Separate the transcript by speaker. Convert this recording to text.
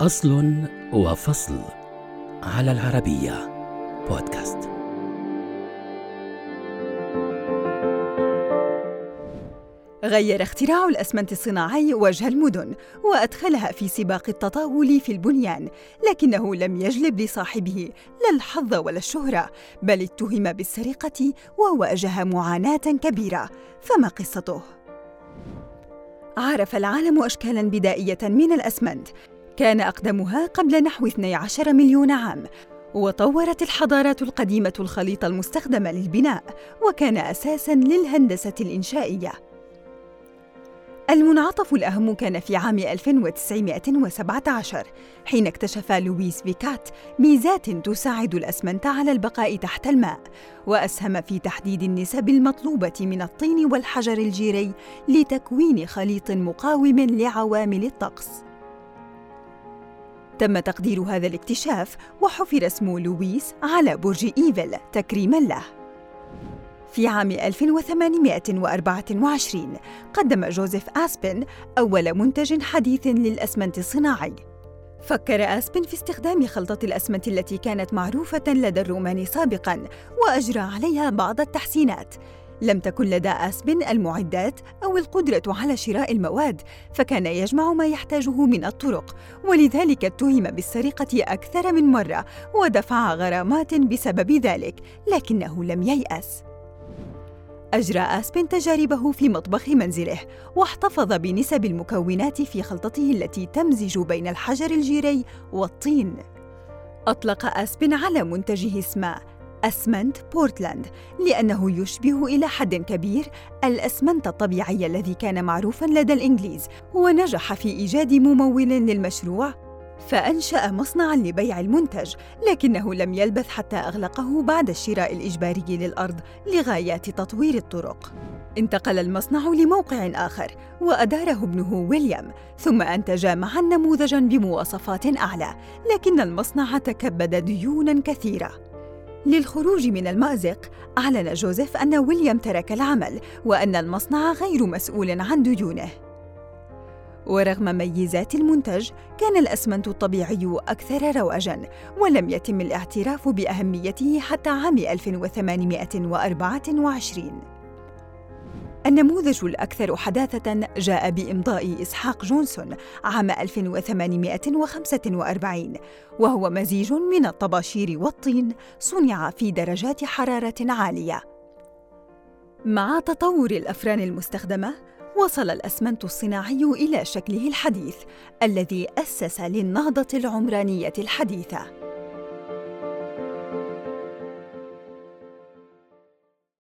Speaker 1: أصل وفصل على العربية بودكاست
Speaker 2: غير اختراع الأسمنت الصناعي وجه المدن وأدخلها في سباق التطاول في البنيان لكنه لم يجلب لصاحبه لا الحظ ولا الشهرة بل اتهم بالسرقة وواجه معاناة كبيرة فما قصته؟ عرف العالم أشكالاً بدائية من الأسمنت كان أقدمها قبل نحو 12 مليون عام وطورت الحضارات القديمة الخليط المستخدم للبناء وكان أساساً للهندسة الإنشائية. المنعطف الأهم كان في عام 1917 حين اكتشف لويس فيكات ميزات تساعد الأسمنت على البقاء تحت الماء وأسهم في تحديد النسب المطلوبة من الطين والحجر الجيري لتكوين خليط مقاوم لعوامل الطقس. تم تقدير هذا الاكتشاف وحفر اسم لويس على برج إيفل تكريماً له. في عام 1824 قدم جوزيف آسبن أول منتج حديث للأسمنت الصناعي. فكر آسبن في استخدام خلطة الأسمنت التي كانت معروفة لدى الرومان سابقاً وأجرى عليها بعض التحسينات. لم تكن لدى آسبن المعدات أو القدرة على شراء المواد فكان يجمع ما يحتاجه من الطرق ولذلك اتهم بالسرقة أكثر من مرة ودفع غرامات بسبب ذلك لكنه لم ييأس. أجرى آسبن تجاربه في مطبخ منزله واحتفظ بنسب المكونات في خلطته التي تمزج بين الحجر الجيري والطين. أطلق آسبن على منتجه اسم أسمنت بورتلاند لأنه يشبه إلى حد كبير الأسمنت الطبيعي الذي كان معروفاً لدى الإنجليز ونجح في إيجاد ممول للمشروع فأنشأ مصنعاً لبيع المنتج، لكنه لم يلبث حتى أغلقه بعد الشراء الإجباري للأرض لغايات تطوير الطرق. انتقل المصنع لموقع آخر وأداره ابنه ويليام، ثم أنتج معا نموذجاً بمواصفات أعلى، لكن المصنع تكبد ديوناً كثيرة. للخروج من المأزق، أعلن جوزيف أن ويليام ترك العمل وأن المصنع غير مسؤول عن ديونه. ورغم ميزات المنتج كان الأسمنت الطبيعي أكثر رواجاً ولم يتم الاعتراف بأهميته حتى عام 1824 النموذج الأكثر حداثة جاء بإمضاء إسحاق جونسون عام 1845 وهو مزيج من الطباشير والطين صنع في درجات حرارة عالية. مع تطور الأفران المستخدمة وصل الأسمنت الصناعي إلى شكله الحديث الذي أسس للنهضة العمرانية الحديثة.